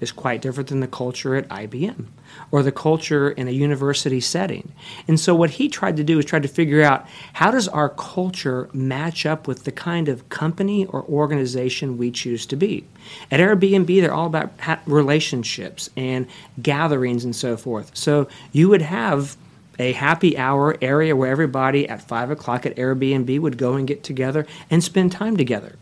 Is quite different than the culture at IBM or the culture in a university setting. And so what he tried to do is try to figure out how does our culture match up with the kind of company or organization we choose to be. At Airbnb, they're all about relationships and gatherings and so forth. So you would have a happy hour area where everybody at five o'clock at Airbnb would go and get together and spend time together.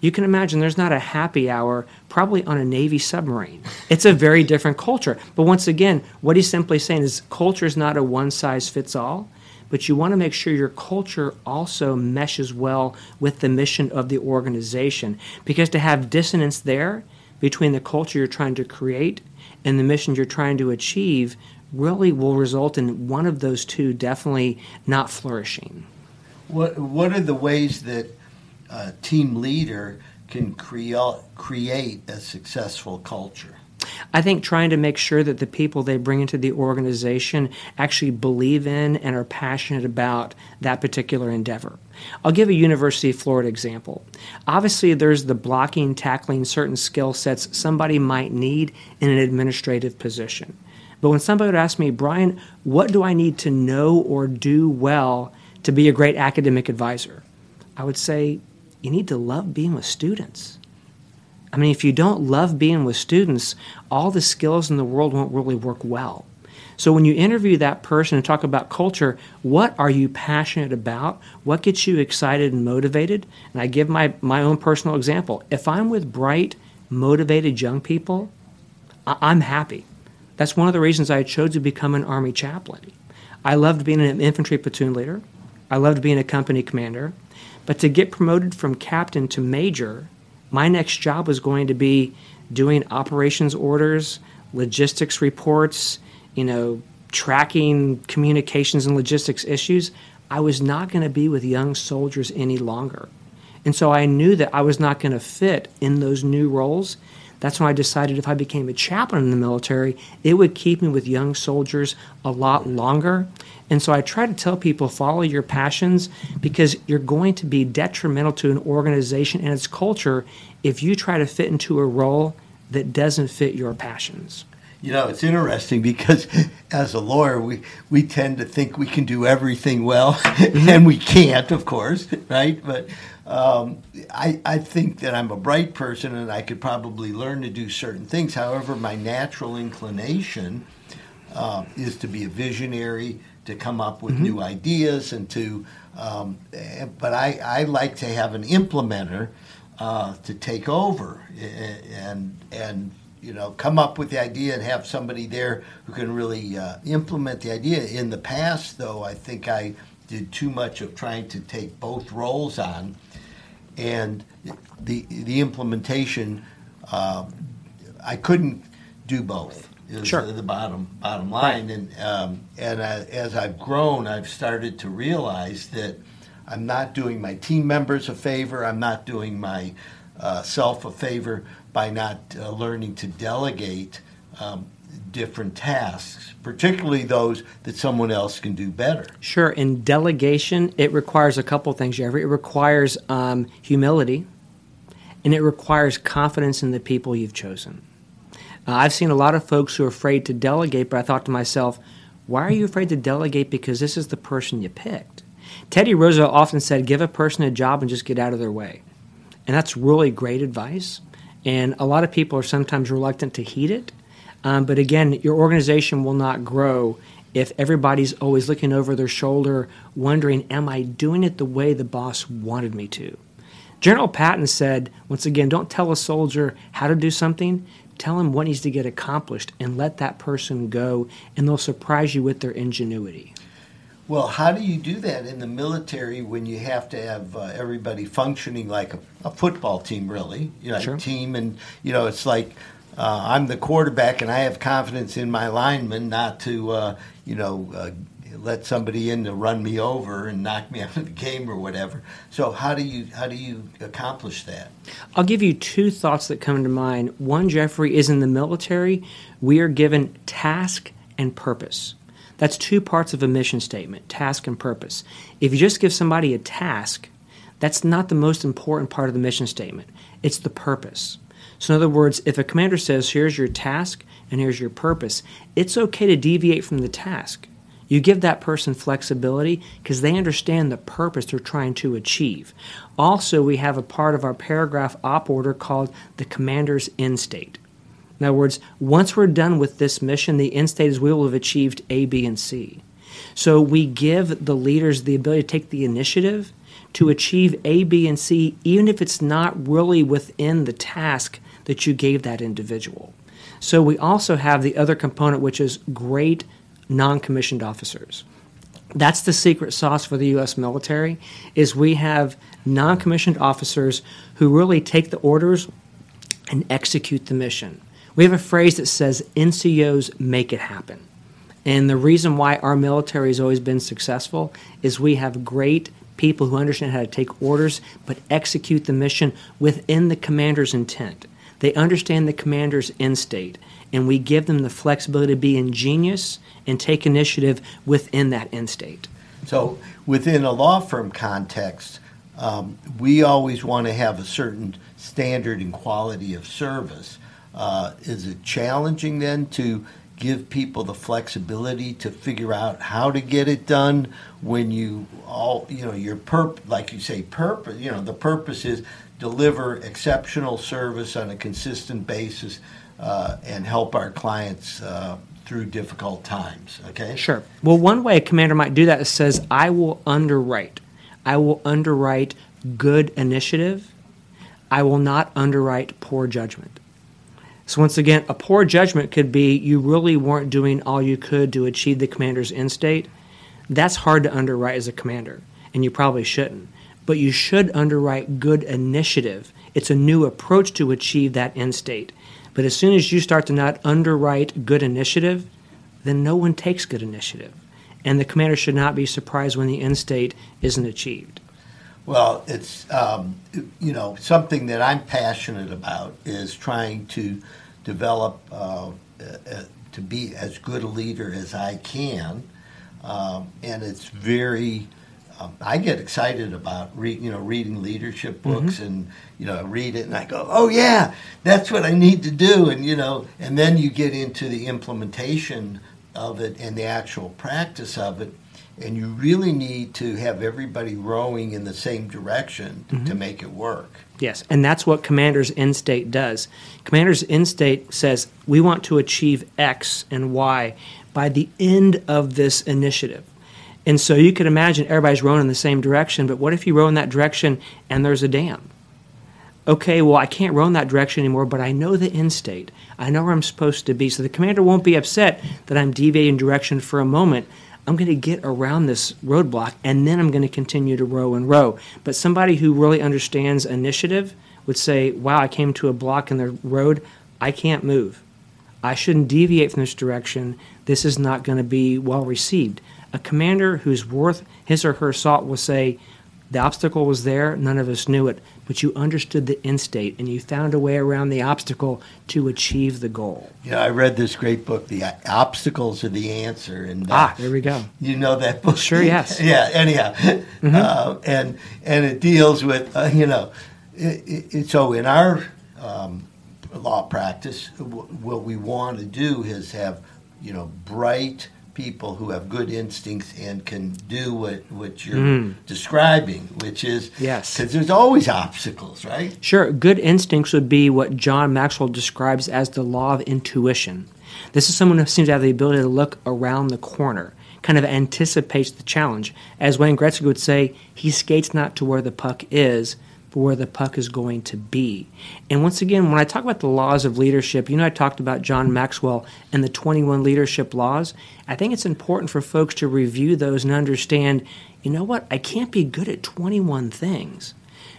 You can imagine there's not a happy hour probably on a Navy submarine. It's a very different culture. But once again, what he's simply saying is culture is not a one size fits all, but you want to make sure your culture also meshes well with the mission of the organization. Because to have dissonance there between the culture you're trying to create and the mission you're trying to achieve really will result in one of those two definitely not flourishing. What What are the ways that a team leader can create create a successful culture? I think trying to make sure that the people they bring into the organization actually believe in and are passionate about that particular endeavor. I'll give a University of Florida example. Obviously, there's the blocking, tackling certain skill sets somebody might need in an administrative position. But when somebody would ask me, Brian, what do I need to know or do well to be a great academic advisor? I would say, you need to love being with students. I mean, if you don't love being with students, all the skills in the world won't really work well. So when you interview that person and talk about culture, what are you passionate about? What gets you excited and motivated? And I give my, my own personal example. If I'm with bright, motivated young people, I- I'm happy. That's one of the reasons I chose to become an Army chaplain. I loved being an infantry platoon leader. I loved being a company commander. But to get promoted from captain to major, my next job was going to be doing operations orders, logistics reports, you know, tracking communications and logistics issues. I was not going to be with young soldiers any longer. And so I knew that I was not going to fit in those new roles. That's when I decided if I became a chaplain in the military, it would keep me with young soldiers a lot longer. And so I try to tell people follow your passions because you're going to be detrimental to an organization and its culture if you try to fit into a role that doesn't fit your passions. You know, it's interesting because as a lawyer, we, we tend to think we can do everything well, mm-hmm. and we can't, of course, right? But um, I, I think that I'm a bright person and I could probably learn to do certain things. However, my natural inclination uh, is to be a visionary, to come up with mm-hmm. new ideas, and to. Um, but I, I like to have an implementer uh, to take over and and you know come up with the idea and have somebody there who can really uh, implement the idea. In the past, though, I think I did too much of trying to take both roles on and the the implementation, uh, I couldn't do both. Is sure. the bottom bottom line, right. and um, and I, as I've grown, I've started to realize that I'm not doing my team members a favor. I'm not doing my uh, self a favor by not uh, learning to delegate um, different tasks, particularly those that someone else can do better. Sure. In delegation, it requires a couple things, Jeffrey. It requires um, humility, and it requires confidence in the people you've chosen. Uh, I've seen a lot of folks who are afraid to delegate, but I thought to myself, why are you afraid to delegate? Because this is the person you picked. Teddy Roosevelt often said, give a person a job and just get out of their way. And that's really great advice. And a lot of people are sometimes reluctant to heed it. Um, but again, your organization will not grow if everybody's always looking over their shoulder, wondering, Am I doing it the way the boss wanted me to? General Patton said, once again, don't tell a soldier how to do something, tell him what needs to get accomplished, and let that person go, and they'll surprise you with their ingenuity. Well, how do you do that in the military when you have to have uh, everybody functioning like a, a, football team, really? You know, sure. a team, and you know, it's like uh, I'm the quarterback and I have confidence in my linemen not to, uh, you know, uh, let somebody in to run me over and knock me out of the game or whatever. So how do you how do you accomplish that? I'll give you two thoughts that come to mind. One, Jeffrey, is in the military, we are given task and purpose. That's two parts of a mission statement, task and purpose. If you just give somebody a task, that's not the most important part of the mission statement. It's the purpose. So, in other words, if a commander says, here's your task and here's your purpose, it's okay to deviate from the task. You give that person flexibility because they understand the purpose they're trying to achieve. Also, we have a part of our paragraph op order called the commander's end state. In other words, once we're done with this mission, the end state is we will have achieved A, B, and C. So we give the leaders the ability to take the initiative to achieve A, B, and C, even if it's not really within the task that you gave that individual. So we also have the other component, which is great non-commissioned officers. That's the secret sauce for the U.S. military. Is we have non-commissioned officers who really take the orders and execute the mission. We have a phrase that says NCOs make it happen. And the reason why our military has always been successful is we have great people who understand how to take orders but execute the mission within the commander's intent. They understand the commander's end state, and we give them the flexibility to be ingenious and take initiative within that end state. So, within a law firm context, um, we always want to have a certain standard and quality of service. Uh, is it challenging then to give people the flexibility to figure out how to get it done when you all you know your perp like you say purpose you know the purpose is deliver exceptional service on a consistent basis uh, and help our clients uh, through difficult times. Okay. Sure. Well, one way a commander might do that is says, "I will underwrite. I will underwrite good initiative. I will not underwrite poor judgment." So once again, a poor judgment could be you really weren't doing all you could to achieve the commander's end state. That's hard to underwrite as a commander, and you probably shouldn't but you should underwrite good initiative. It's a new approach to achieve that end state. But as soon as you start to not underwrite good initiative, then no one takes good initiative. And the commander should not be surprised when the end state isn't achieved. Well, it's um, you know something that I'm passionate about is trying to develop uh, uh, to be as good a leader as I can, um, and it's very um, I get excited about you know reading leadership mm-hmm. books mm-hmm. and you know I read it and I go oh yeah that's what I need to do and you know and then you get into the implementation of it and the actual practice of it and you really need to have everybody rowing in the same direction mm-hmm. to make it work. Yes, and that's what Commander's End State does. Commander's End State says we want to achieve X and Y by the end of this initiative. And so you could imagine everybody's rowing in the same direction, but what if you row in that direction and there's a dam? Okay, well, I can't row in that direction anymore, but I know the end state. I know where I'm supposed to be. So the commander won't be upset that I'm deviating direction for a moment. I'm going to get around this roadblock and then I'm going to continue to row and row. But somebody who really understands initiative would say, Wow, I came to a block in the road. I can't move. I shouldn't deviate from this direction. This is not going to be well received. A commander who's worth his or her salt will say, the obstacle was there, none of us knew it, but you understood the end state and you found a way around the obstacle to achieve the goal. Yeah, I read this great book, The Obstacles Are the Answer. And uh, ah, there we go. You know that book? Sure, yes. yeah, anyhow. Mm-hmm. Uh, and, and it deals with, uh, you know, it, it, so in our um, law practice, w- what we want to do is have, you know, bright, people who have good instincts and can do what, what you're mm. describing, which is yes, because there's always obstacles, right? Sure. Good instincts would be what John Maxwell describes as the law of intuition. This is someone who seems to have the ability to look around the corner, kind of anticipates the challenge. As Wayne Gretzky would say, he skates not to where the puck is, but where the puck is going to be. And once again, when I talk about the laws of leadership, you know, I talked about John Maxwell and the 21 leadership laws. I think it's important for folks to review those and understand, you know what, I can't be good at 21 things,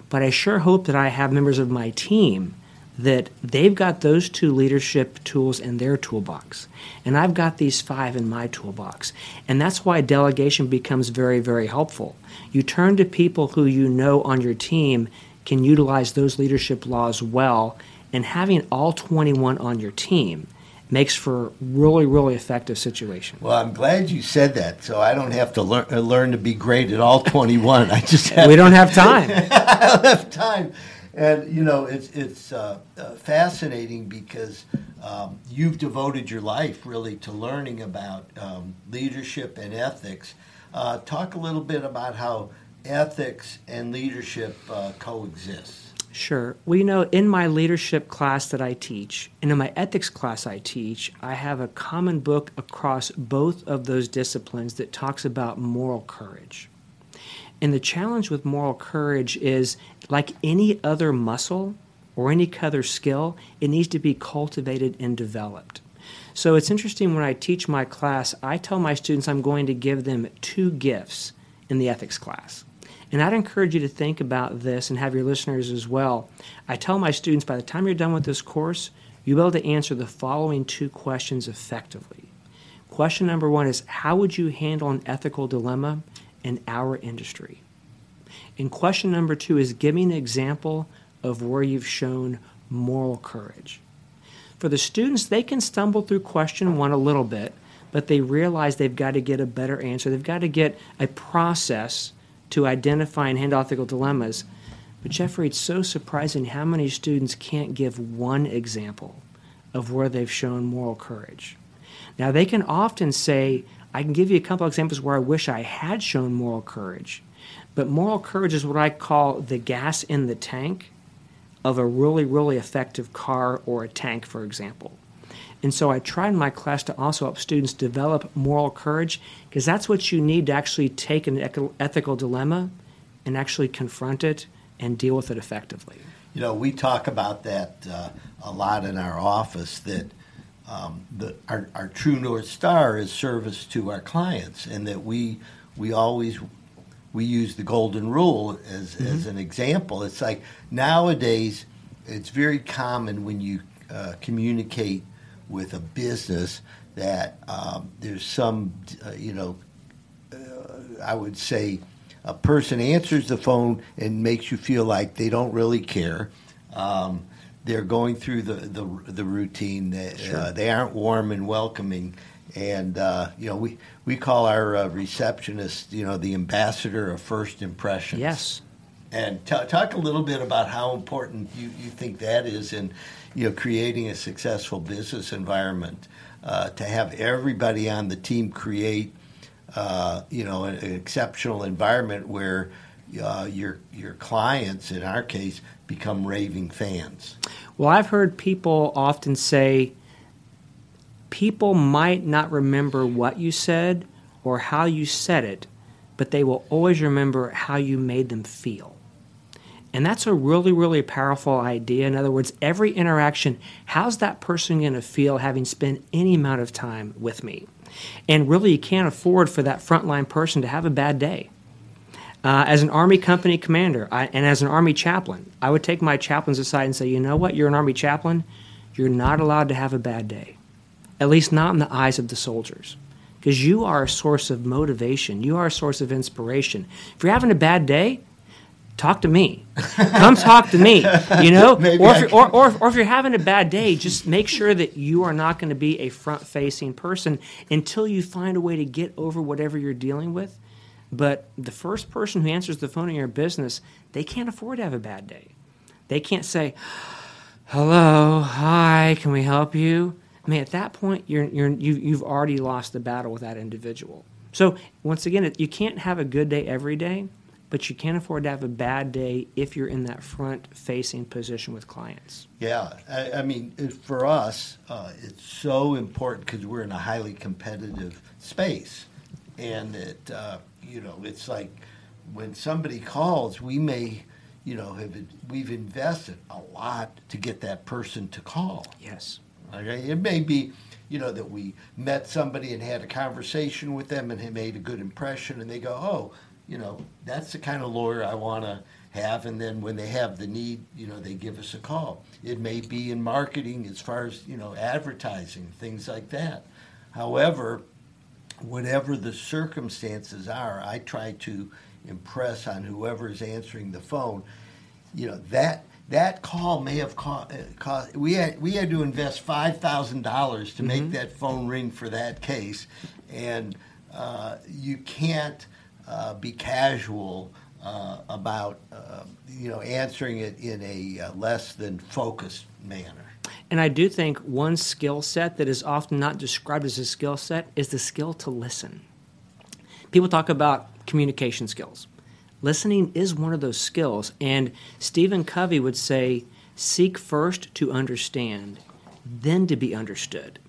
but I sure hope that I have members of my team that they've got those two leadership tools in their toolbox. And I've got these five in my toolbox. And that's why delegation becomes very, very helpful. You turn to people who you know on your team can utilize those leadership laws well, and having all 21 on your team makes for a really, really effective situation. Well, I'm glad you said that, so I don't have to learn learn to be great at all 21. I just we don't have time. I don't have time and you know it's it's uh, uh, fascinating because um, you've devoted your life really to learning about um, leadership and ethics. Uh, talk a little bit about how ethics and leadership uh, coexist. Sure. Well, you know, in my leadership class that I teach, and in my ethics class I teach, I have a common book across both of those disciplines that talks about moral courage. And the challenge with moral courage is like any other muscle or any other skill, it needs to be cultivated and developed. So it's interesting when I teach my class, I tell my students I'm going to give them two gifts in the ethics class. And I'd encourage you to think about this and have your listeners as well. I tell my students by the time you're done with this course, you'll be able to answer the following two questions effectively. Question number one is How would you handle an ethical dilemma in our industry? And question number two is Give me an example of where you've shown moral courage. For the students, they can stumble through question one a little bit, but they realize they've got to get a better answer. They've got to get a process to identify and handle ethical dilemmas. But Jeffrey, it's so surprising how many students can't give one example of where they've shown moral courage. Now, they can often say, I can give you a couple examples where I wish I had shown moral courage. But moral courage is what I call the gas in the tank of a really, really effective car or a tank, for example. And so I try in my class to also help students develop moral courage because that's what you need to actually take an ethical dilemma and actually confront it and deal with it effectively. You know, we talk about that uh, a lot in our office that um, the, our, our true North Star is service to our clients and that we, we always we use the golden rule as, mm-hmm. as an example. It's like nowadays, it's very common when you uh, communicate with a business that um, there's some, uh, you know, uh, I would say a person answers the phone and makes you feel like they don't really care. Um, they're going through the, the, the routine. They, uh, they aren't warm and welcoming. And, uh, you know, we, we call our uh, receptionist, you know, the ambassador of first impressions. Yes. And t- talk a little bit about how important you, you think that is in you know, creating a successful business environment, uh, to have everybody on the team create, uh, you know, an, an, exceptional environment where uh, your your clients, in our case, become raving fans. Well, I've heard people often say, people might not remember what you said or how you said it, but they will always remember how you made them feel. And that's a really, really powerful idea. In other words, every interaction, how's that person going to feel having spent any amount of time with me? And really, you can't afford for that frontline person to have a bad day. Uh, as an Army company commander I, and as an Army chaplain, I would take my chaplains aside and say, you know what, you're an Army chaplain, you're not allowed to have a bad day, at least not in the eyes of the soldiers. Because you are a source of motivation, you are a source of inspiration. If you're having a bad day, talk to me. Come talk to me. You know, or if, or, or, or if you're having a bad day, just make sure that you are not going to be a front-facing person until you find a way to get over whatever you're dealing with. But the first person who answers the phone in your business, they can't afford to have a bad day. They can't say, "Hello, hi, can we help you?" I mean, at that point, you're, you're, you, you've already lost the battle with that individual. So once again, you can't have a good day every day but you can't afford to have a bad day if you're in that front facing position with clients. Yeah, I, I mean, for us, uh, it's so important because we're in a highly competitive space. And it, uh, you know, it's like when somebody calls, we may, you know, have we've invested a lot to get that person to call. Yes. Okay, it may be, you know, that we met somebody and had a conversation with them and made a good impression, and they go, oh, you know, that's the kind of lawyer I want to have. And then when they have the need, you know, they give us a call. It may be in marketing as far as, you know, advertising, things like that. However, whatever the circumstances are, I try to impress on whoever is answering the phone, you know, that that call may have cost, uh, we had we had to invest five thousand dollars to mm-hmm. make that phone ring for that case, and uh, you can't uh, be casual uh, about uh, you know answering it in a uh, less than focused manner. And I do think one skill set that is often not described as a skill set is the skill to listen. People talk about communication skills. Listening is one of those skills, and Stephen Covey would say, seek first to understand, then to be understood.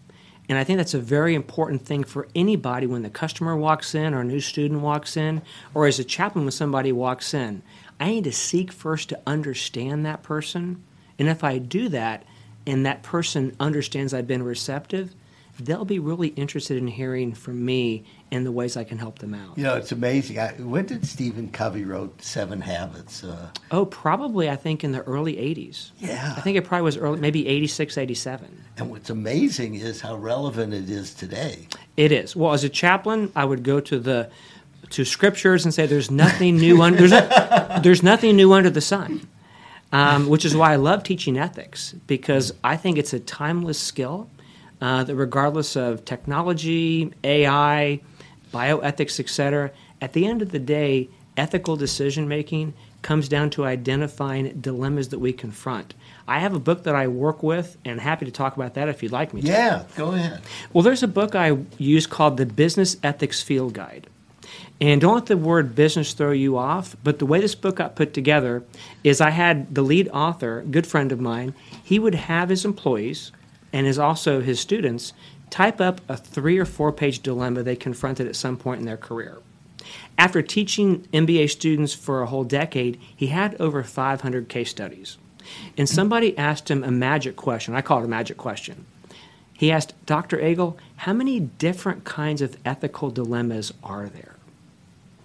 And I think that's a very important thing for anybody when the customer walks in or a new student walks in, or as a chaplain when somebody walks in. I need to seek first to understand that person. And if I do that, and that person understands I've been receptive, they'll be really interested in hearing from me and the ways I can help them out. You know, it's amazing. I, when did Stephen Covey wrote Seven Habits? Uh, oh, probably I think in the early 80s. Yeah. I think it probably was early, maybe 86, 87. And what's amazing is how relevant it is today. It is. Well, as a chaplain, I would go to the to scriptures and say there's nothing new under there's, a, there's nothing new under the sun. Um, which is why I love teaching ethics because I think it's a timeless skill uh, that regardless of technology, AI, bioethics, etc., at the end of the day, ethical decision making comes down to identifying dilemmas that we confront. I have a book that I work with, and happy to talk about that if you'd like me to. Yeah, go ahead. Well, there's a book I use called the Business Ethics Field Guide. And don't let the word business throw you off, but the way this book got put together is I had the lead author, good friend of mine, he would have his employees and his also his students type up a three or four page dilemma they confronted at some point in their career. After teaching MBA students for a whole decade, he had over 500 case studies. And somebody asked him a magic question. I call it a magic question. He asked, Dr. Agle, how many different kinds of ethical dilemmas are there?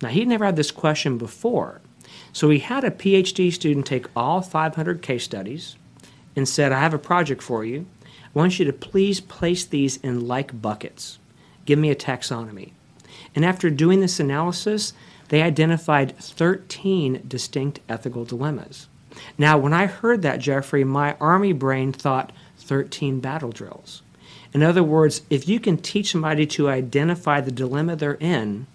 Now, he'd never had this question before. So he had a PhD student take all 500 case studies and said, I have a project for you. I want you to please place these in like buckets. Give me a taxonomy. And after doing this analysis, they identified 13 distinct ethical dilemmas. Now, when I heard that, Jeffrey, my Army brain thought 13 battle drills. In other words, if you can teach somebody to identify the dilemma they're in,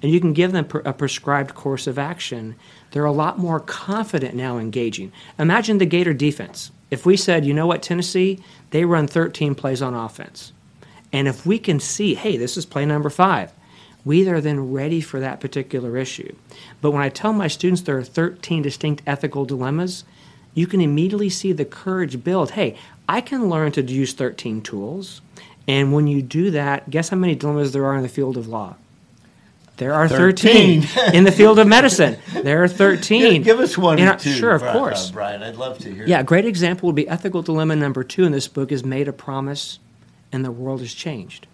and you can give them a prescribed course of action, they're a lot more confident now engaging. Imagine the Gator defense. If we said, you know what, Tennessee, they run 13 plays on offense. And if we can see, hey, this is play number five, we are then ready for that particular issue. But when I tell my students there are 13 distinct ethical dilemmas, you can immediately see the courage build. Hey, I can learn to use 13 tools. And when you do that, guess how many dilemmas there are in the field of law? There are 13, 13. in the field of medicine. There are 13. Give, us one or two. Sure, of course. Uh, Brian, I'd love to hear. Yeah, a great example would be ethical dilemma number two in this book is made a promise and the world has changed.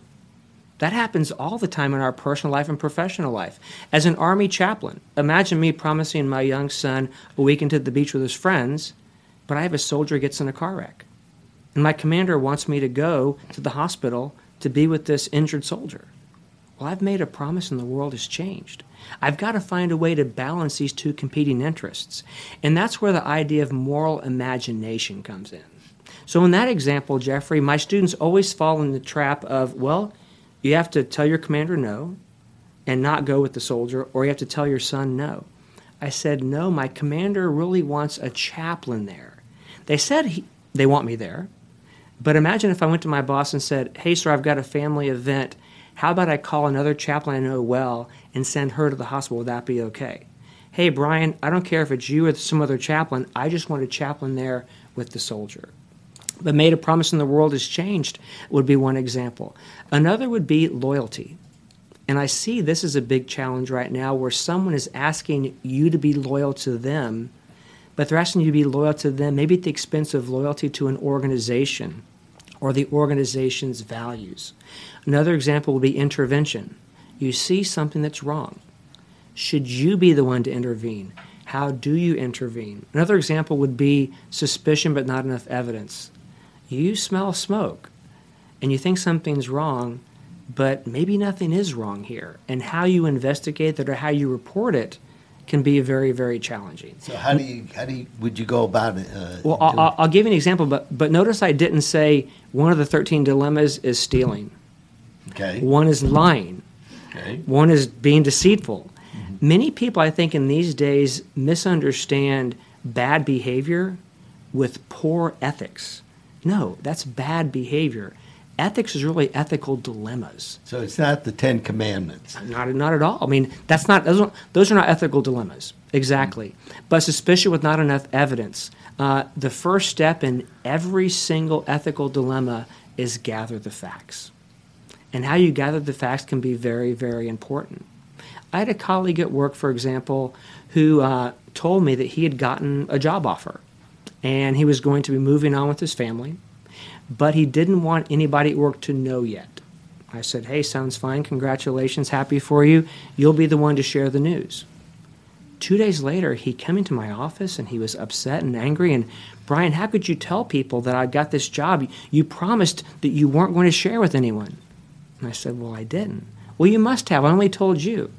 That happens all the time in our personal life and professional life. As an Army chaplain, imagine me promising my young son a weekend to the beach with his friends, but I have a soldier gets in a car wreck. And my commander wants me to go to the hospital to be with this injured soldier. Well, I've made a promise and the world has changed. I've got to find a way to balance these two competing interests. And that's where the idea of moral imagination comes in. So, in that example, Jeffrey, my students always fall in the trap of, well, you have to tell your commander no and not go with the soldier, or you have to tell your son no. I said, no, my commander really wants a chaplain there. They said he, they want me there. But imagine if I went to my boss and said, hey, sir, I've got a family event how about I call another chaplain I know well and send her to the hospital? Would that be okay? Hey, Brian, I don't care if it's you or some other chaplain. I just want a chaplain there with the soldier. But made a promise and the world has changed would be one example. Another would be loyalty. And I see this is a big challenge right now where someone is asking you to be loyal to them, but they're asking you to be loyal to them, maybe at the expense of loyalty to an organization or the organization's values. Another example would be intervention. You see something that's wrong. Should you be the one to intervene? How do you intervene? Another example would be suspicion but not enough evidence. You smell smoke and you think something's wrong, but maybe nothing is wrong here. And how you investigate that or how you report it can be very, very challenging. So how do you how do you, would you go about it? Uh, well, I'll, I'll, give you an example, but but notice I didn't say one of the thirteen dilemmas is stealing. Okay. One is lying. Okay. One is being deceitful. Mm-hmm. Many people, I think, in these days misunderstand bad behavior with poor ethics. No, that's bad behavior. Ethics is really ethical dilemmas. So it's not the Ten Commandments. Not, not at all. I mean, that's not those, are, those are not ethical dilemmas exactly. But suspicion with not enough evidence. Uh, the first step in every single ethical dilemma is gather the facts, and how you gather the facts can be very, very important. I had a colleague at work, for example, who uh, told me that he had gotten a job offer and he was going to be moving on with his family, but he didn't want anybody at work to know yet. I said, Hey, sounds fine. Congratulations. Happy for you. You'll be the one to share the news. Two days later, he came into my office and he was upset and angry. And Brian, how could you tell people that I got this job? You promised that you weren't going to share with anyone. And I said, Well, I didn't. Well, you must have. I only told you.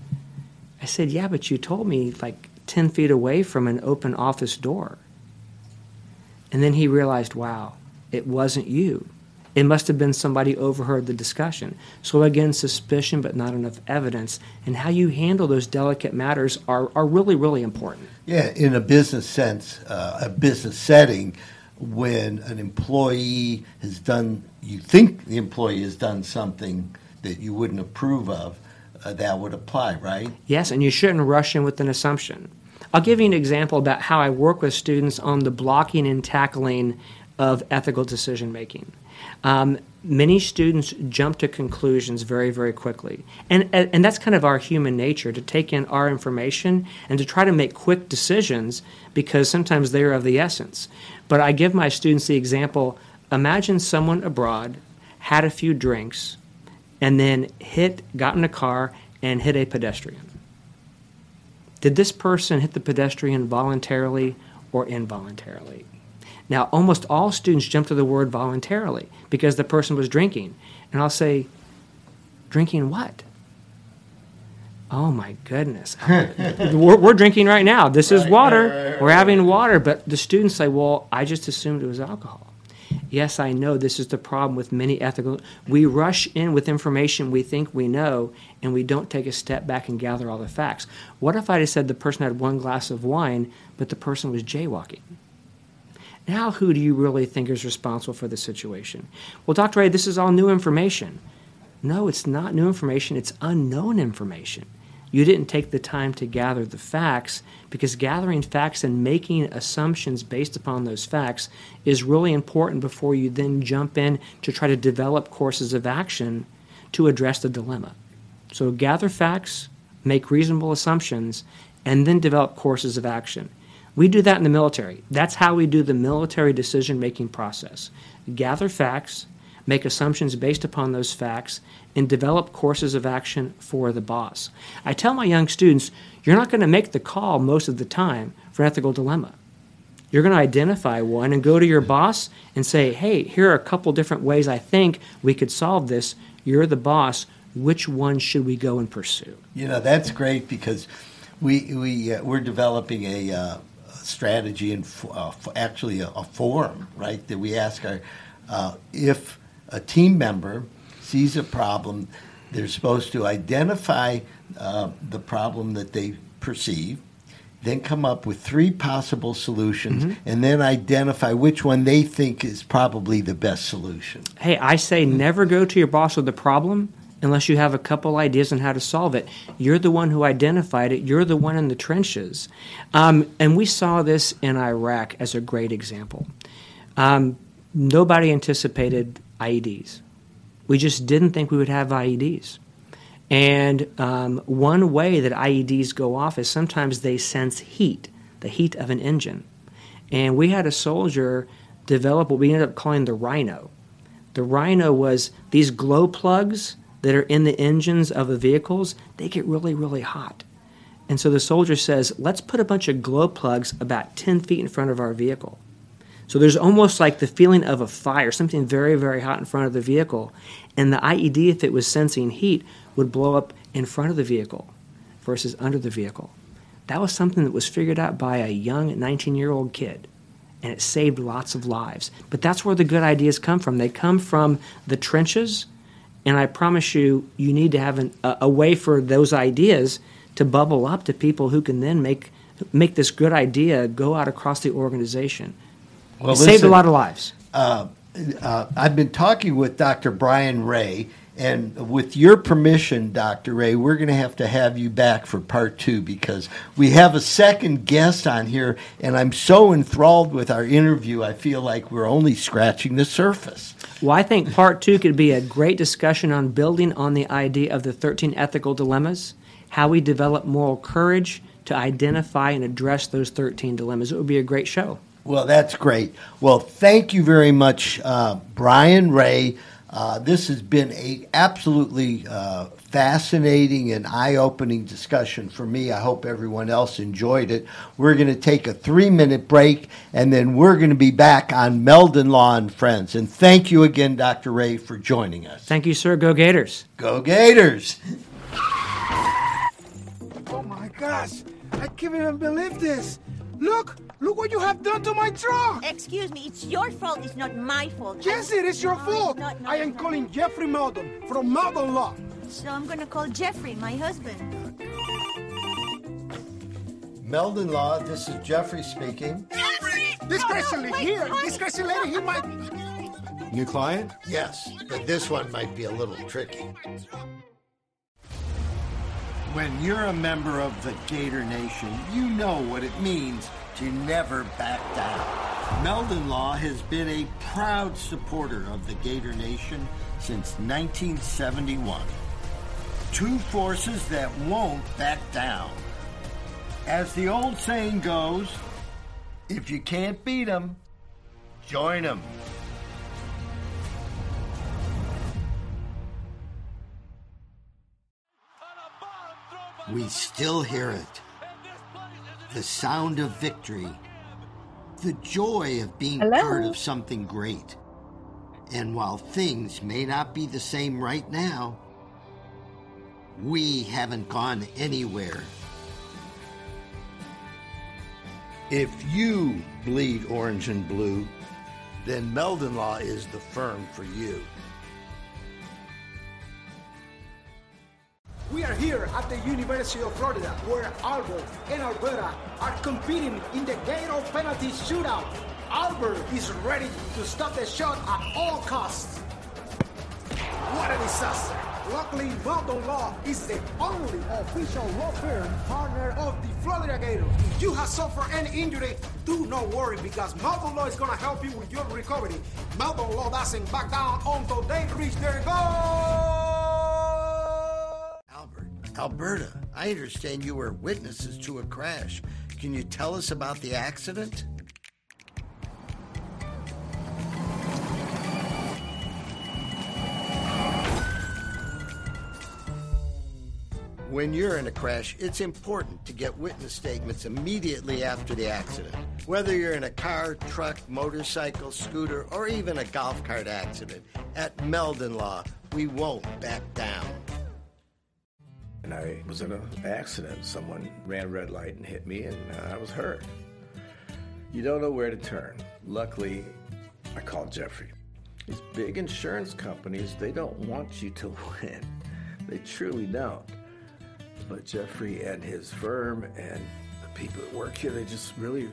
I said, Yeah, but you told me like 10 feet away from an open office door. And then he realized, wow, it wasn't you. It must have been somebody overheard the discussion. So again, suspicion, but not enough evidence. And how you handle those delicate matters are, are really, really important. Yeah, in a business sense, uh, a business setting, when an employee has done, you think the employee has done something that you wouldn't approve of, uh, that would apply, right? Yes, and you shouldn't rush in with an assumption. I'll give you an example about how I work with students on the blocking and tackling of ethical decision making. Um, many students jump to conclusions very, very quickly. And, and that's kind of our human nature to take in our information and to try to make quick decisions because sometimes they're of the essence. But I give my students the example imagine someone abroad had a few drinks and then hit, got in a car and hit a pedestrian. Did this person hit the pedestrian voluntarily or involuntarily? Now, almost all students jump to the word voluntarily because the person was drinking. And I'll say, drinking what? Oh my goodness. we're, we're, drinking right now. This is water. Right, right, right, we're having water. But the students say, well, I just assumed it was alcohol. Yes, I know this is the problem with many ethical. We rush in with information we think we know, and we don't take a step back and gather all the facts. What if I had said the person had one glass of wine, but the person was jaywalking? Now, who do you really think is responsible for the situation? Well, Dr. A, this is all new information. No, it's not new information, it's unknown information you didn't take the time to gather the facts because gathering facts and making assumptions based upon those facts is really important before you then jump in to try to develop courses of action to address the dilemma. So gather facts, make reasonable assumptions, and then develop courses of action. We do that in the military. That's how we do the military decision making process. Gather facts, make assumptions based upon those facts, and develop courses of action for the boss. I tell my young students, you're not going to make the call most of the time for an ethical dilemma. You're going to identify one and go to your boss and say, hey, here are a couple different ways I think we could solve this. You're the boss. Which one should we go and pursue? You know, that's great because we, we, uh, we're developing a, uh, strategy and uh, actually a, a, forum, right? That we ask our, uh, if a team member sees a problem, they're supposed to identify uh, the problem that they perceive, then come up with three possible solutions, mm-hmm. and then identify which one they think is probably the best solution. Hey, I say never go to your boss with a problem unless you have a couple ideas on how to solve it. You're the one who identified it, you're the one in the trenches. Um, and we saw this in Iraq as a great example. Um, nobody anticipated IEDs. We just didn't think we would have IEDs. And um, one way that IEDs go off is sometimes they sense heat, the heat of an engine. And we had a soldier develop what we ended up calling the rhino. The rhino was these glow plugs that are in the engines of the vehicles, they get really, really hot. And so the soldier says, let's put a bunch of glow plugs about 10 feet in front of our vehicle. So there's almost like the feeling of a fire, something very, very hot in front of the vehicle. And the IED, if it was sensing heat, would blow up in front of the vehicle versus under the vehicle. That was something that was figured out by a young 19 year old kid. And it saved lots of lives. But that's where the good ideas come from. They come from the trenches. And I promise you, you need to have an, a, a way for those ideas to bubble up to people who can then make make this good idea go out across the organization. Well, it saved a lot of lives. uh, uh, I've been talking with Dr. Brian Ray, and with your permission, Dr. Ray, we're going to have to have you back for part two because we have a second guest on here, and I'm so enthralled with our interview, I feel like we're only scratching the surface. Well, I think part two could be a great discussion on building on the idea of the 13 ethical dilemmas, how we develop moral courage to identify and address those 13 dilemmas. It would be a great show. Well, that's great. Well, thank you very much, uh, Brian Ray. Uh, this has been a absolutely uh, fascinating and eye-opening discussion for me. I hope everyone else enjoyed it. We're going to take a three-minute break, and then we're going to be back on Meldon Law and Friends. And thank you again, Dr. Ray, for joining us. Thank you, sir. Go Gators. Go Gators! Oh my gosh! I can't even believe this! Look! Look what you have done to my truck! Excuse me, it's your fault, it's not my fault. Yes, it is your No, fault! it's not, no, I am not. calling Jeffrey Meldon from Meldon Law. So I'm gonna call Jeffrey, my husband. Meldon Law, this is Jeffrey speaking. Jeffrey! This No, no, crazy lady here, honey. this crazy lady, he might. New client? Yes, but this one might be a little tricky. When you're a member of the Gator Nation, you know what it means to never back down. Meldon Law has been a proud supporter of the Gator Nation since 1971. Two forces that won't back down. As the old saying goes, if you can't beat 'em, join 'em. We still hear it. The sound of victory. The joy of being Hello? part of something great. And while things may not be the same right now, we haven't gone anywhere. If you bleed orange and blue, then Meldon Law is the firm for you. We are here at the University of Florida, where Albert and Alberta are competing in the Gator penalty shootout. Albert is ready to stop the shot at all costs. What a disaster! Luckily, Meldon Law is the only official law firm partner of the Florida Gators. If you have suffered any injury, do not worry because Meldon Law is going to help you with your recovery. Meldon Law doesn't back down until they reach their goal. Albert, Alberta, I understand you were witnesses to a crash. Can you tell us about the accident? When you're in a crash, it's important to get witness statements immediately after the accident. Whether you're in a car, truck, motorcycle, scooter, or even a golf cart accident, at Meldon Law, we won't back down. And I was in an accident. Someone ran red light and hit me, and uh, I was hurt. You don't know where to turn. Luckily, I called Jeffrey. These big insurance companies, they don't want you to win. They truly don't. But Jeffrey and his firm and the people that work here, they just really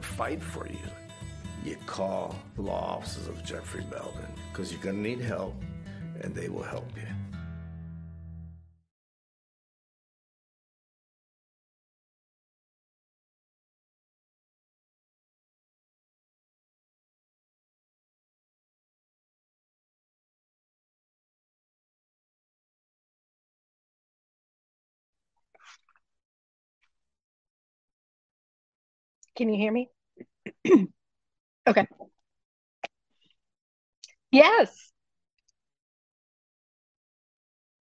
fight for you. You call the law offices of Jeffrey Meldon because you're going to need help, and they will help you. Can you hear me? okay. Yes.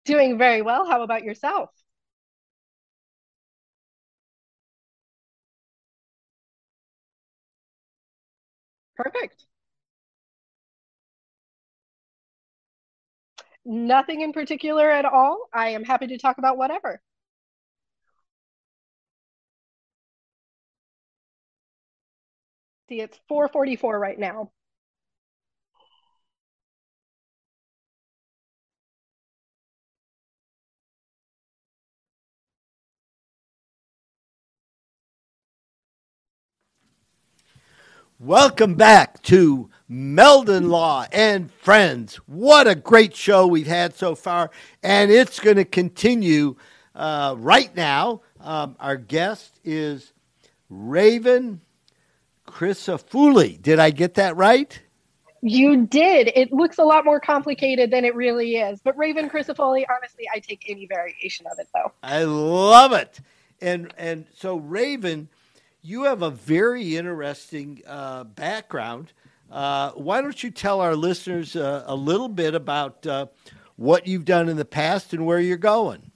Doing very well. How about yourself? Perfect. Nothing in particular at all. I am happy to talk about whatever. See, it's 444 right now. Welcome back to Meldon Law and Friends. What a great show we've had so far, and it's going to continue uh, right now. Um, our guest is Rayven Crisafulli. Did I get that right? You did. It looks a lot more complicated than it really is. But Rayven Chris Crisafulli, honestly, I take any variation of it though. I love it. And and so Rayven, you have a very interesting uh, background. Uh, why don't you tell our listeners uh, a little bit about uh, what you've done in the past and where you're going?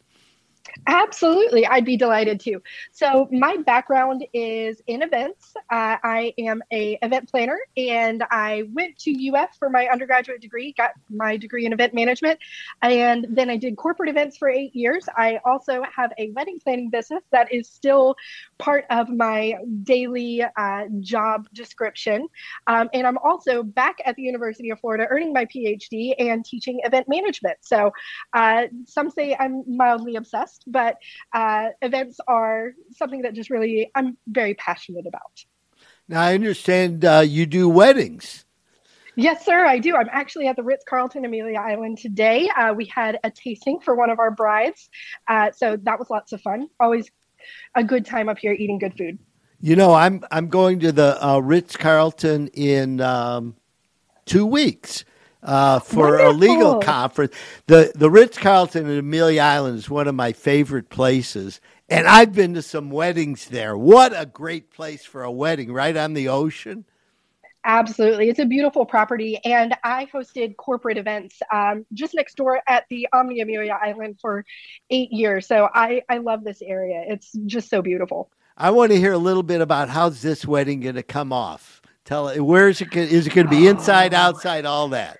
Absolutely, I'd be delighted to. So my background is in events. Uh, I am a event planner, and I went to UF for my undergraduate degree. Got my degree in event management, and then I did corporate events for eight years. I also have a wedding planning business that is still part of my daily uh, job description, um, and I'm also back at the University of Florida earning my PhD and teaching event management. So uh, some say I'm mildly obsessed but uh, events are something that just really I'm very passionate about. Now I understand uh, you do weddings. Yes, sir, I do. I'm actually at the Ritz Carlton Amelia Island today. Uh, we had a tasting for one of our brides, uh, so that was lots of fun. Always a good time up here eating good food. You know, I'm I'm going to the uh, Ritz Carlton in um, two weeks uh, for Wonderful. a legal conference. The the Ritz Carlton in Amelia Island is one of my favorite places, and I've been to some weddings there. What a great place for a wedding, right on the ocean. Absolutely. It's a beautiful property. And I hosted corporate events um, just next door at the Omni Amelia Island for eight years. So I, I love this area. It's just so beautiful. I want to hear a little bit about how's this wedding going to come off. Tell us where is it? Is it going to be inside, oh, outside, all that?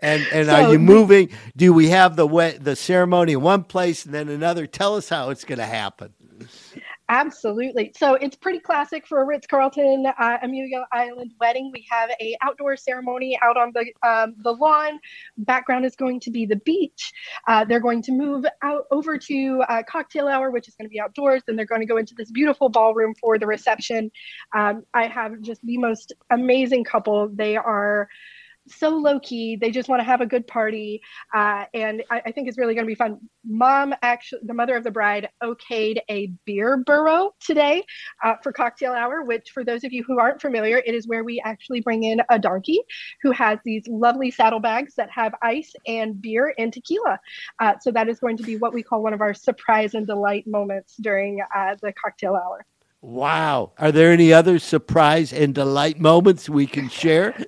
And and So are you moving? Do we have the the ceremony in one place and then another? Tell us how it's going to happen. Absolutely. So it's pretty classic for a Ritz Carlton uh, Amelia Island wedding. We have a outdoor ceremony out on the um, the lawn. Background is going to be the beach. Uh, they're going to move out over to uh, cocktail hour, which is going to be outdoors. Then they're going to go into this beautiful ballroom for the reception. Um, I have just the most amazing couple. They are so low key. They just want to have a good party, uh, and I, I think it's really going to be fun. Mom, actually, the mother of the bride, okayed a beer burro today uh, for cocktail hour. Which, for those of you who aren't familiar, it is where we actually bring in a donkey who has these lovely saddlebags that have ice and beer and tequila. Uh, so that is going to be what we call one of our surprise and delight moments during uh, the cocktail hour. Wow. Are there any other surprise and delight moments we can share?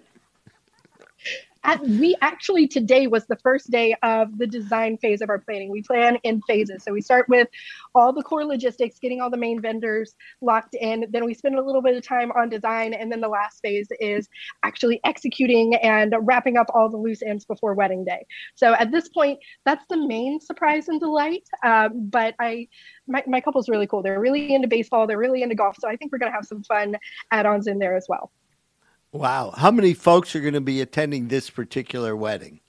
At, we actually today was the first day of the design phase of our planning. We plan in phases. So we start with all the core logistics, getting all the main vendors locked in. Then we spend a little bit of time on design. And then the last phase is actually executing and wrapping up all the loose ends before wedding day. So at this point, that's the main surprise and delight. Um, but I, my, my couple's really cool. They're really into baseball. They're really into golf. So I think we're going to have some fun add-ons in there as well. Wow. How many folks are going to be attending this particular wedding?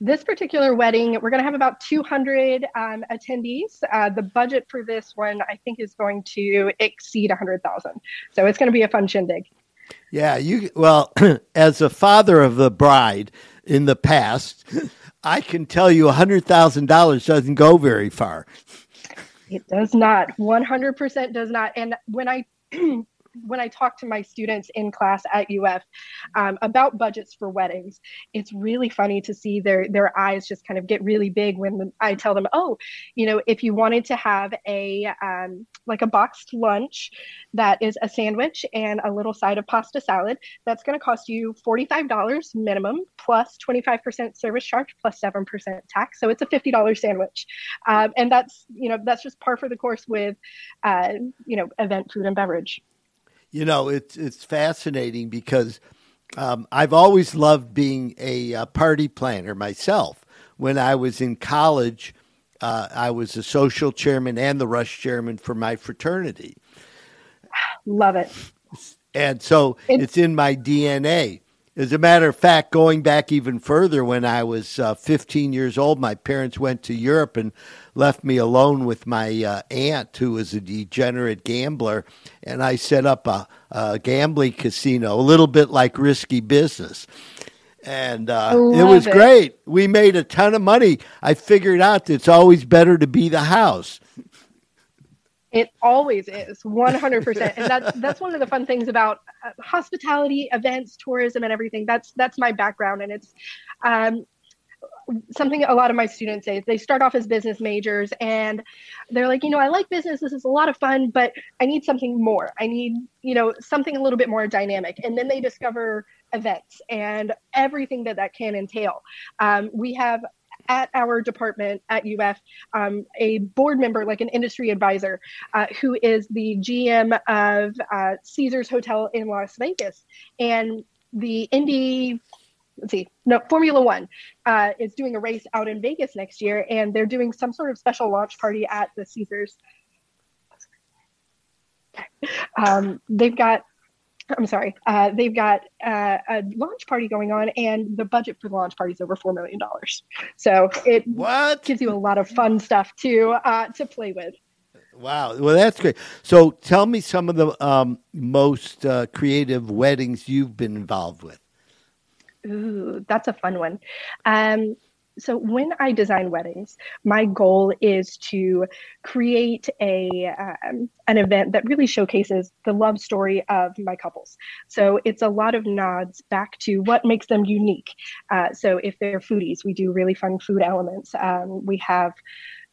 This particular wedding, we're going to have about 200 um, attendees. Uh, the budget for this one, I think, is going to exceed 100,000. So it's going to be a fun shindig. Yeah, you well, as a father of the bride in the past, I can tell you $100,000 doesn't go very far. It does not. 100% does not. And when I when I talk to my students in class at UF um, about budgets for weddings, it's really funny to see their their eyes just kind of get really big when I tell them, "Oh, you know, if you wanted to have a um, like a boxed lunch that is a sandwich and a little side of pasta salad, that's going to cost you forty five dollars minimum plus twenty five percent service charge plus seven percent tax. So it's a fifty dollars sandwich, um, and that's you know that's just par for the course with uh, you know event food and beverage." You know, it's it's fascinating because um, I've always loved being a, uh party planner myself. When I was in college, uh, I was the social chairman and the rush chairman for my fraternity, Love it. and so It's- it's in my DNA. As a matter of fact, going back even further, when I was uh, 15 years old, my parents went to Europe and left me alone with my uh, aunt, who was a degenerate gambler, and I set up a, a gambling casino, a little bit like risky business. And uh, it was it. great. We made a ton of money. I figured out that it's always better to be the house. It always is 100%. and that's that's one of the fun things about uh, hospitality, events, tourism and everything. That's that's my background and it's um something a lot of my students say they start off as business majors and they're like you know i like business this is a lot of fun but i need something more. I need you know something a little bit more dynamic. And then they discover events and everything that that can entail. Um, we have at our department at uf um, a board member like an industry advisor uh, who is the gm of uh, caesars hotel in las vegas. And the indy let's see, no, Formula One uh, is doing a race out in Vegas next year, and they're doing some sort of special launch party at the Caesars. Um, they've got, I'm sorry, uh, they've got uh, a launch party going on, and the budget for the launch party is over four million dollars. So it What? gives you a lot of fun stuff to uh, to play with. Wow. Well, that's great. So tell me some of the um, most uh, creative weddings you've been involved with. Ooh, that's a fun one. Um, so when I design weddings, my goal is to create a um, an event that really showcases the love story of my couples. So it's a lot of nods back to what makes them unique. Uh, so if they're foodies, we do really fun food elements. Um, we have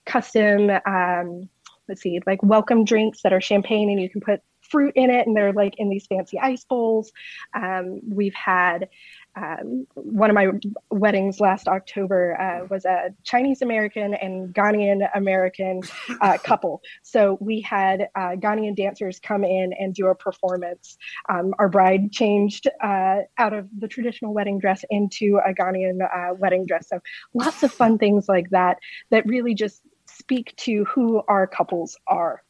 custom. Um, let's see, like welcome drinks that are champagne and you can put fruit in it, and they're like in these fancy ice bowls. Um, we've had um, one of my weddings last October uh, was a Chinese American and Ghanaian American uh, couple. So we had uh, Ghanaian dancers come in and do a performance. Um, our bride changed uh, out of the traditional wedding dress into a Ghanaian uh, wedding dress. So lots of fun things like that that really just speak to who our couples are.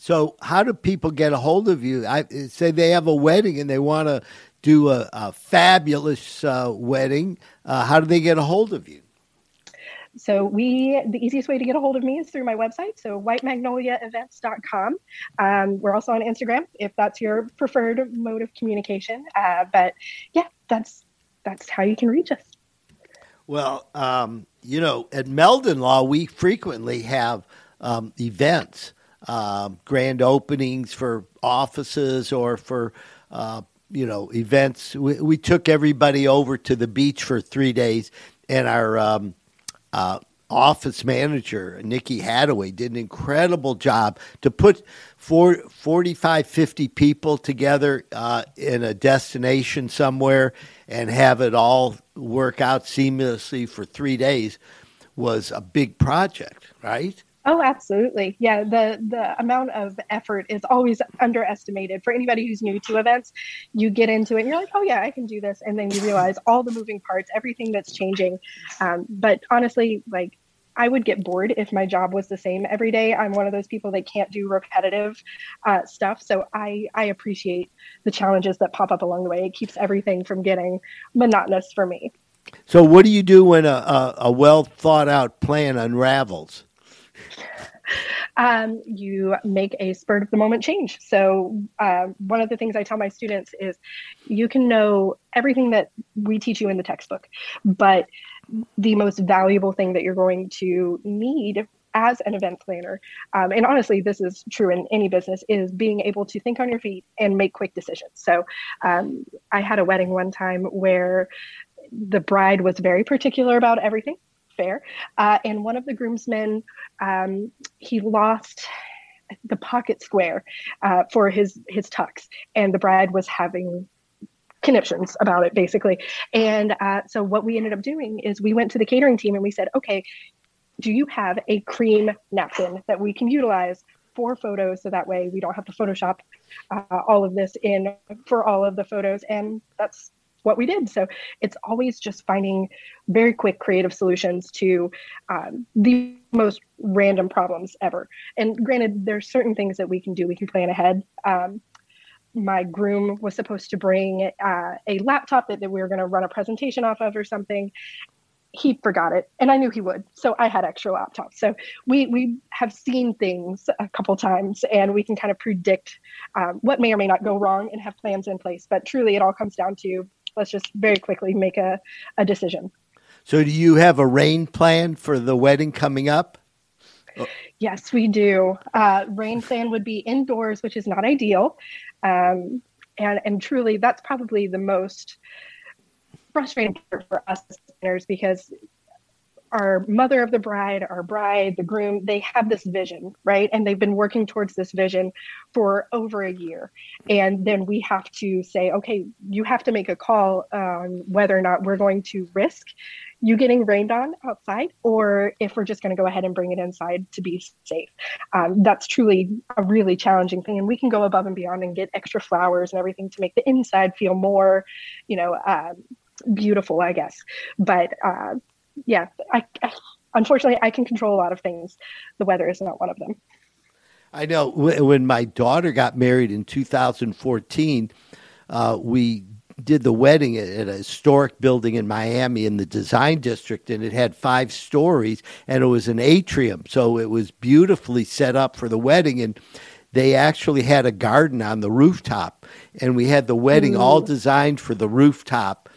So, how do people get a hold of you? I say they have a wedding and they want to do a, a fabulous uh, wedding. Uh, how do they get a hold of you? So we, the easiest way to get a hold of me is through my website, so whitemagnoliaevents.com. Um, we're also on Instagram if that's your preferred mode of communication. Uh, but yeah, that's that's how you can reach us. Well, um, you know, at Meldon Law, we frequently have um, events, um, grand openings for offices or for, uh, you know, events. We, we took everybody over to the beach for three days, and our um, uh, office manager, Nikki Hadaway, did an incredible job to put four, 45, 50 people together uh, in a destination somewhere and have it all work out seamlessly for three days was a big project, right? Oh, absolutely. Yeah, the the amount of effort is always underestimated for anybody who's new to events. You get into it and you're like, "Oh yeah, I can do this." And then you realize all the moving parts, everything that's changing. Um, but honestly, like I would get bored if my job was the same every day. I'm one of those people that can't do repetitive uh, stuff. So I, I appreciate the challenges that pop up along the way. It keeps everything from getting monotonous for me. So, what do you do when a, a, a well thought out plan unravels? Um, you make a spur of the moment change. So, uh, one of the things I tell my students is you can know everything that we teach you in the textbook, but the most valuable thing that you're going to need as an event planner, um, and honestly, this is true in any business, is being able to think on your feet and make quick decisions. So, um, I had a wedding one time where the bride was very particular about everything fair. Uh, and one of the groomsmen, um, he lost the pocket square uh, for his his tux, and the bride was having conniptions about it basically. And uh, so what we ended up doing is we went to the catering team and we said, okay, do you have a cream napkin that we can utilize? For photos, so that way we don't have to Photoshop uh, all of this in for all of the photos, and that's what we did. So it's always just finding very quick creative solutions to um, the most random problems ever. And granted, there's certain things that we can do. We can plan ahead. Um, my groom was supposed to bring uh, a laptop that, that we were going to run a presentation off of or something he forgot it and i knew he would so i had extra laptops so we we have seen things a couple times and we can kind of predict um, what may or may not go wrong and have plans in place but truly it all comes down to let's just very quickly make a, a decision. So do you have a rain plan for the wedding coming up? Yes we do. Uh, rain plan would be indoors which is not ideal. Um, and and truly that's probably the most frustrating part for us as planners because our mother of the bride, our bride, the groom, they have this vision, right? And they've been working towards this vision for over a year. And then we have to say, okay, you have to make a call on whether or not we're going to risk you getting rained on outside or if we're just going to go ahead and bring it inside to be safe. Um, that's truly a really challenging thing. And we can go above and beyond and get extra flowers and everything to make the inside feel more, you know, um, beautiful, I guess. But uh, yeah, I, I, unfortunately I can control a lot of things. The weather is not one of them. I know when my daughter got married in 2014, uh, we did the wedding at a historic building in Miami in the design district, and it had five stories, and it was an atrium, so it was beautifully set up for the wedding. And they actually had a garden on the rooftop, and we had the wedding mm. all designed for the rooftop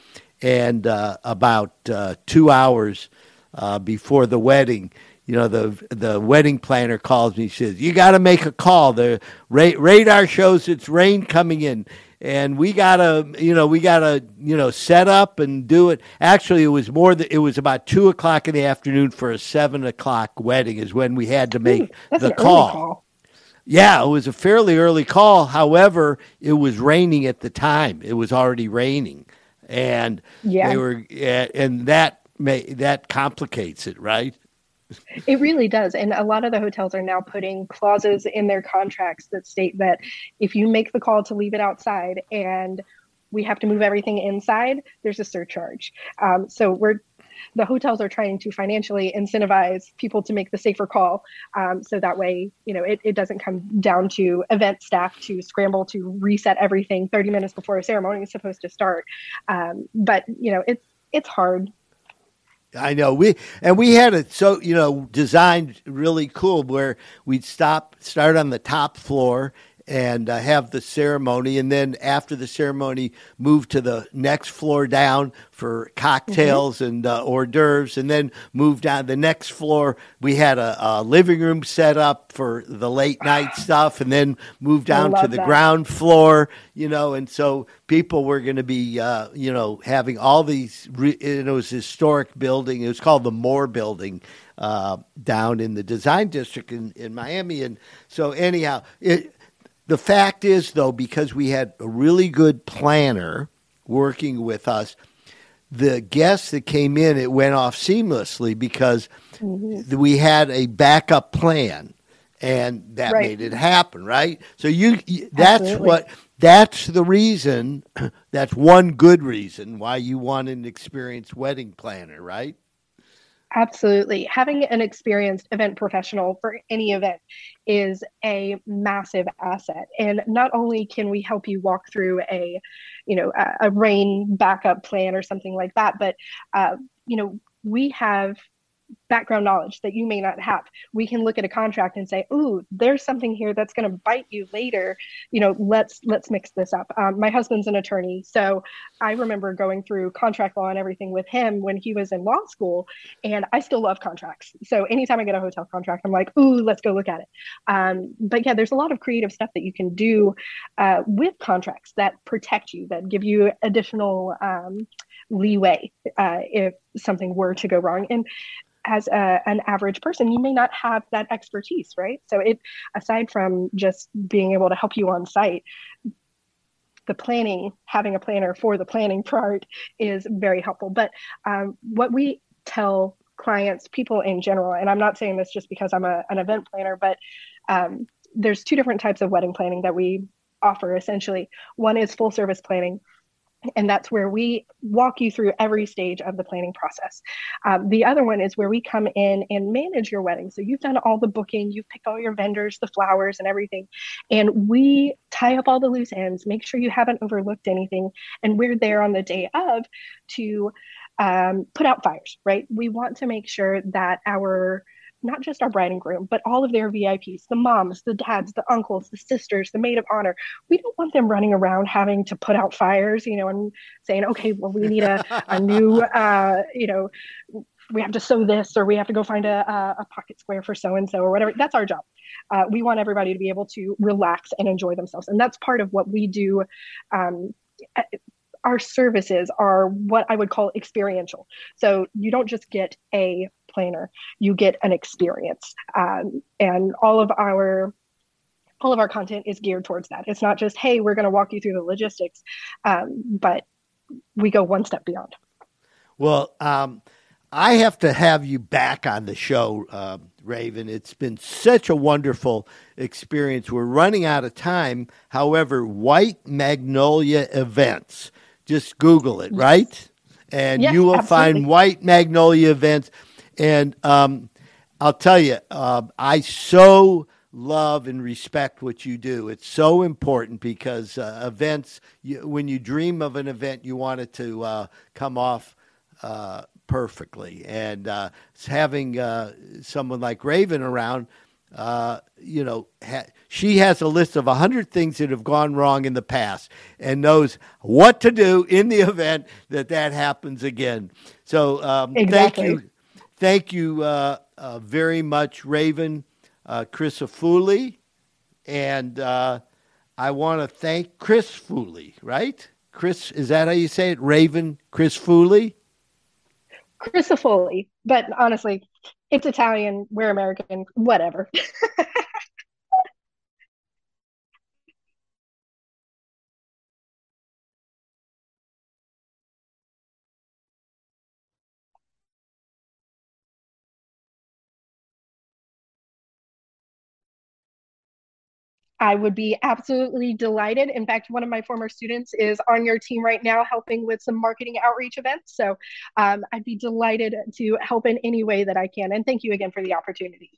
and uh, about uh, two hours uh, before the wedding, you know, the the wedding planner calls me. She says, "You got to make a call. The ra- radar shows it's rain coming in." And we gotta, you know, we gotta, you know, set up and do it. Actually, it was more. Than, it was about two o'clock in the afternoon for a seven o'clock wedding. Is when we had to make Ooh, the call. call. Yeah, it was a fairly early call. However, it was raining at the time. It was already raining and yeah. they were and that may that complicates it, right? It really does. And a lot of the hotels are now putting clauses in their contracts that state that if you make the call to leave it outside and we have to move everything inside, there's a surcharge. Um, so we're the hotels are trying to financially incentivize people to make the safer call. Um, so that way you know it, it doesn't come down to event staff to scramble to reset everything 30 minutes before a ceremony is supposed to start. Um, but you know it's it's hard. I know. We and we had it so you know designed really cool where we'd stop start on the top floor and uh, have the ceremony, and then after the ceremony, move to the next floor down for cocktails mm-hmm. and uh, hors d'oeuvres, and then move down the next floor. We had a, a living room set up for the late night stuff, and then move down to the that. ground floor. You know, and so people were going to be, uh, you know, having all these. Re- it was historic building. It was called the Moore Building. Uh, down in the design district in, in Miami. And so, anyhow, it, the fact is, though, because we had a really good planner working with us, the guests that came in, it went off seamlessly because mm-hmm. we had a backup plan and that right. made it happen, right? So you, that's Absolutely. what that's the reason. That's one good reason why you want an experienced wedding planner, right? Absolutely. Having an experienced event professional for any event is a massive asset. And not only can we help you walk through a, you know, a, a rain backup plan or something like that, but, uh, you know, we have background knowledge that you may not have. We can look at a contract and say, "Ooh, there's something here that's going to bite you later." You know, let's let's mix this up. Um, my husband's an attorney, so I remember going through contract law and everything with him when he was in law school, and I still love contracts. So anytime I get a hotel contract, I'm like, "Ooh, let's go look at it." Um, but yeah, there's a lot of creative stuff that you can do uh, with contracts that protect you, that give you additional. Um, leeway uh, if something were to go wrong. And as a, an average person, you may not have that expertise, right? So it, aside from just being able to help you on site, the planning, having a planner for the planning part is very helpful. But um, what we tell clients, people in general, and I'm not saying this just because I'm a, an event planner, but um, there's two different types of wedding planning that we offer essentially. One is full service planning, and that's where we walk you through every stage of the planning process. Um, the other one is where we come in and manage your wedding. So you've done all the booking, you've picked all your vendors, the flowers, and everything. And we tie up all the loose ends, make sure you haven't overlooked anything. And we're there on the day of to um, put out fires, right? We want to make sure that our not just our bride and groom, but all of their VIPs, the moms, the dads, the uncles, the sisters, the maid of honor. We don't want them running around having to put out fires, you know, and saying, okay, well, we need a, a new, uh, you know, we have to sew this or we have to go find a, a pocket square for so and so or whatever. That's our job. Uh, we want everybody to be able to relax and enjoy themselves. And that's part of what we do. Um, our services are what I would call experiential. So you don't just get a planner, you get an experience. Um, and all of our all of our content is geared towards that. It's not just, hey, we're going to walk you through the logistics, um, but we go one step beyond. Well, um, I have to have you back on the show, uh, Rayven. It's been such a wonderful experience. We're running out of time. However, White Magnolia Events just Google it, right? And yes, you will absolutely. find White Magnolia events. And um, I'll tell you, uh, I so love and respect what you do. It's so important because uh, events, you, when you dream of an event, you want it to uh, come off uh, perfectly. And uh, having uh, someone like Rayven around, uh, you know, ha- she has a list of 100 things that have gone wrong in the past and knows what to do in the event that that happens again. So um, exactly. thank you. Thank you uh, uh, very much, Rayven, uh, Crisafulli. And uh, I want to thank Chris Foley, right? Chris, is that how you say it? Rayven, Chris Foley? Chris Foley. But honestly, it's Italian, we're American, whatever. I would be absolutely delighted. In fact, one of my former students is on your team right now helping with some marketing outreach events. So um, I'd be delighted to help in any way that I can. And thank you again for the opportunity.